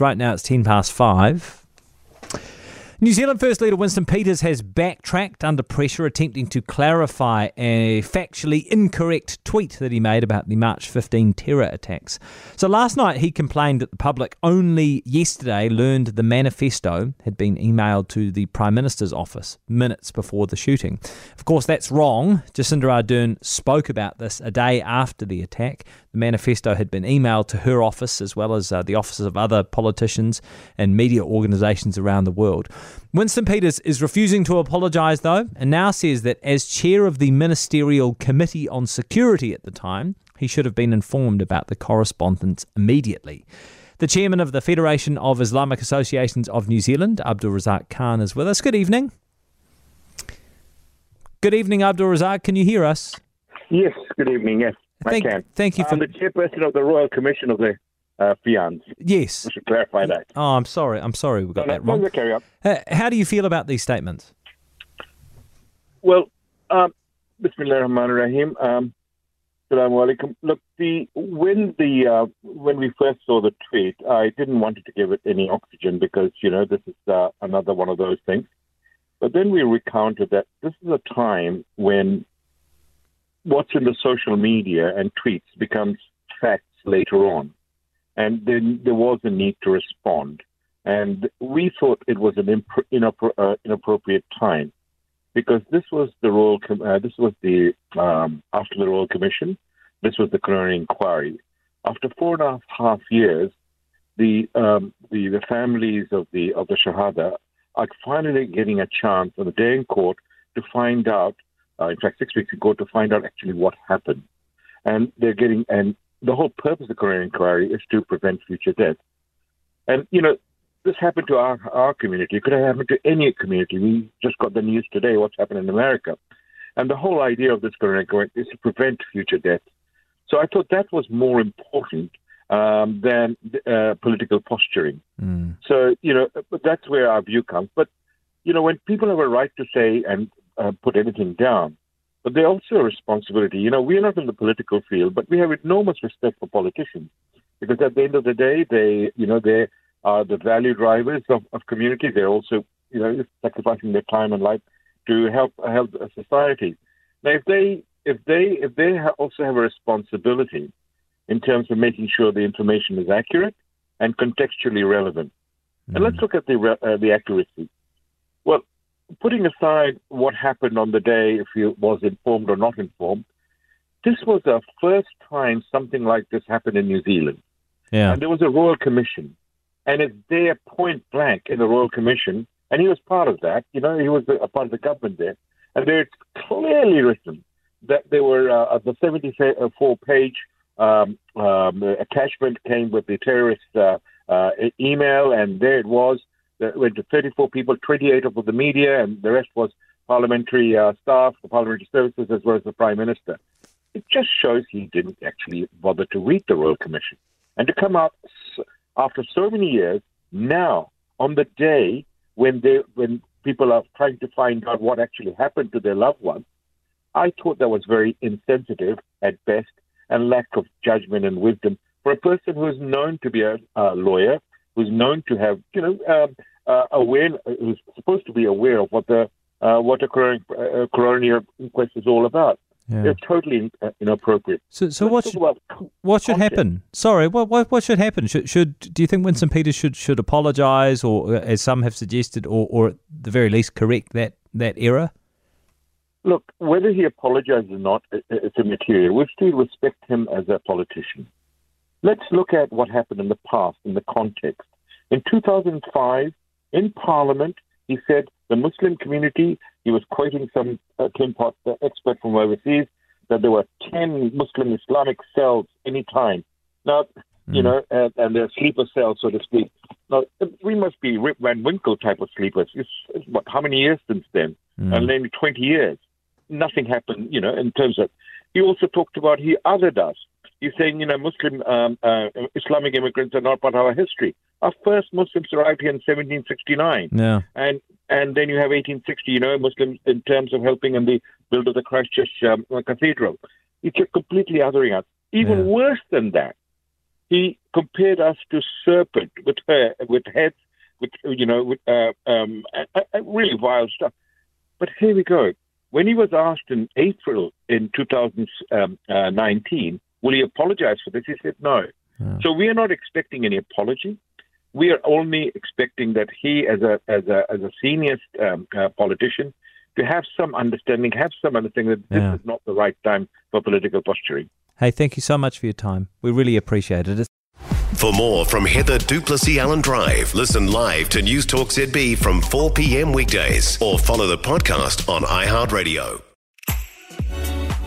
Right now it's 10 past 5. New Zealand First Leader Winston Peters has backtracked under pressure, attempting to clarify a factually incorrect tweet that he made about the March 15 terror attacks. So last night he complained that the public only yesterday learned the manifesto had been emailed to the Prime Minister's office minutes before the shooting. Of course, that's wrong. Jacinda Ardern spoke about this a day after the attack. The manifesto had been emailed to her office as well as uh, the offices of other politicians and media organisations around the world. Winston Peters is refusing to apologise, though, and now says that as chair of the Ministerial Committee on Security at the time, he should have been informed about the correspondence immediately. The chairman of the Federation of Islamic Associations of New Zealand, Abdul Razzaq Khan, is with us. Good evening. Good evening, Abdul Razzaq. Can you hear us? Yes, good evening. Yes, thank, I can. Thank you for I'm the chairperson of the Royal Commission of the uh, FIANZ. Yes. I should clarify that. Oh, I'm sorry. I'm sorry we got no, that no, wrong. No, carry on. Uh, how do you feel about these statements? Well, um, ar-Rahim. Um, alaikum. Look, the when the uh, when we first saw the tweet, I didn't want to give it any oxygen because you know this is uh, another one of those things. But then we recounted that this is a time when what's in the social media and tweets becomes facts later on, and then there was a need to respond, and we thought it was an imp- inappro- uh, inappropriate time because this was the royal com- uh, this was the um, after the royal commission this was the coroner inquiry. After four and a half years the um, the, the families of the of the shahada are finally getting a chance on the day in court to find out in fact six weeks ago to find out actually what happened and they're getting and the whole purpose of the coroner inquiry is to prevent future death and you know this happened to our, our community. It could have happened to any community. We just got the news today what's happened in America. And the whole idea of this coroner inquiry is to prevent future death. So I thought that was more important um, than uh, political posturing. Mm. So, you know, that's where our view comes. But, you know, when people have a right to say and uh, put anything down, but they also a responsibility. You know, we're not in the political field, but we have enormous respect for politicians because at the end of the day, they, you know, they are the value drivers of, of community. They're also, you know, sacrificing their time and life to help help society. Now, if they if they if they ha- also have a responsibility in terms of making sure the information is accurate and contextually relevant, mm-hmm. and let's look at the uh, the accuracy. Well, putting aside what happened on the day, if you was informed or not informed, this was the first time something like this happened in New Zealand. Yeah. And there was a royal commission and it's there point blank in the Royal Commission, and he was part of that. You know, he was a part of the government there, and there it's clearly written that there were uh, the 74-page um, um, attachment came with the terrorist uh, uh, email, and there it was. It went to 34 people, 28 of the media, and the rest was parliamentary uh, staff, the parliamentary services, as well as the prime minister. It just shows he didn't actually bother to read the Royal Commission and to come out after so many years, now on the day when they when people are trying to find out what actually happened to their loved ones, I thought that was very insensitive at best and lack of judgment and wisdom for a person who is known to be a, a lawyer, who's known to have you know um, uh, aware, who's supposed to be aware of what the uh, what a coronary, uh, coronary inquest is all about. Yeah. They're totally uh, inappropriate. So, so what should, what should happen? Sorry, what, what what should happen? Should should do you think Winston Peters should should apologise, or uh, as some have suggested, or, or at the very least correct that that error? Look, whether he apologises or not, it's immaterial. We still respect him as a politician. Let's look at what happened in the past, in the context. In 2005, in Parliament, he said the Muslim community, he was quoting some uh, Tim Pot, the expert from overseas, that there were 10 Muslim Islamic cells any time. Now, mm. you know, and, and they're sleeper cells, so to speak. Now, we must be Rip Van Winkle type of sleepers. It's, it's what, how many years since then? Mm. And maybe 20 years. Nothing happened, you know, in terms of. He also talked about he othered us. He's saying, you know, Muslim um, uh, Islamic immigrants are not part of our history. Our first Muslims arrived here in 1769. Yeah. And and then you have 1860, you know, Muslims in terms of helping in the build of the Christchurch um, Cathedral. It's completely othering us. Even yeah. worse than that, he compared us to serpent with her, with heads, with you know, with uh, um, really vile stuff. But here we go. When he was asked in April in 2019, will he apologize for this? He said no. Yeah. So we are not expecting any apology. We are only expecting that he, as a as a as a senior um, uh, politician, to have some understanding, have some understanding that this yeah. is not the right time for political posturing. Hey, thank you so much for your time. We really appreciate it. For more from Heather du Plessis-Allen Drive, listen live to News Talk ZB from 4 p.m. weekdays or follow the podcast on iHeartRadio.